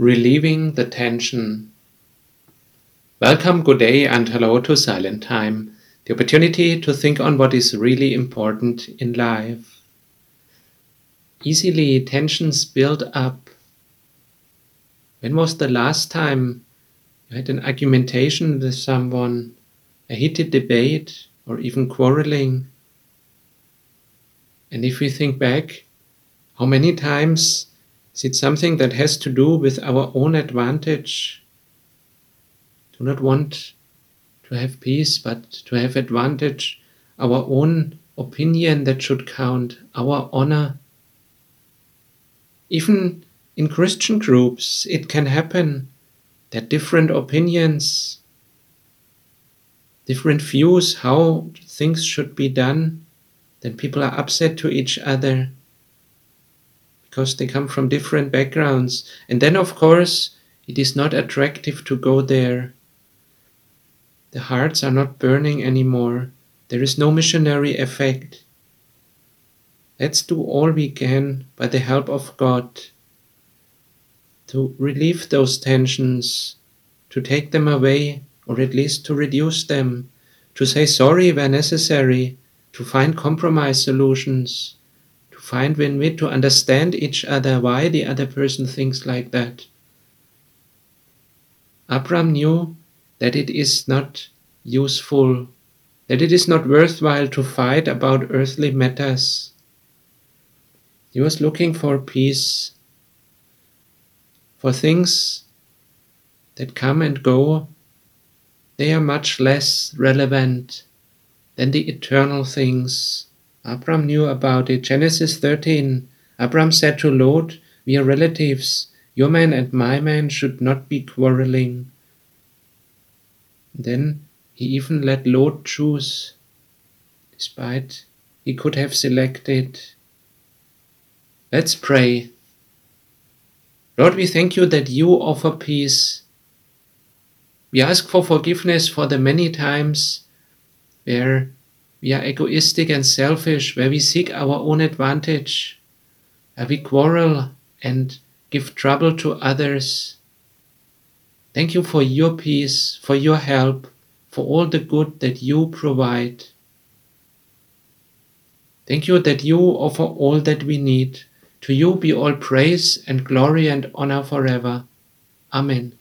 relieving the tension. Welcome, good day, and hello to Silent Time, the opportunity to think on what is really important in life. Easily tensions build up. When was the last time you had an argumentation with someone, a heated debate, or even quarreling? And if we think back, how many times is it something that has to do with our own advantage? Do not want to have peace, but to have advantage, our own opinion that should count, our honor. Even in Christian groups, it can happen that different opinions, different views how things should be done, then people are upset to each other because they come from different backgrounds. And then, of course, it is not attractive to go there. The hearts are not burning anymore. There is no missionary effect. Let's do all we can by the help of God to relieve those tensions, to take them away, or at least to reduce them, to say sorry where necessary, to find compromise solutions, find win win, to understand each other, why the other person thinks like that. Abram knew that it is not useful, that it is not worthwhile to fight about earthly matters. He was looking for peace, for things that come and go. They are much less relevant than the eternal things. Abram knew about it. Genesis 13. Abram said to Lot, We are relatives. Your man and my man should not be quarreling. Then he even let Lot choose, despite he could have selected. Let's pray. Lord, we thank you that you offer peace. We ask for forgiveness for the many times where we are egoistic and selfish, where we seek our own advantage, where we quarrel and give trouble to others. Thank you for your peace, for your help, for all the good that you provide. Thank you that you offer all that we need. To you be all praise and glory and honor forever. Amen.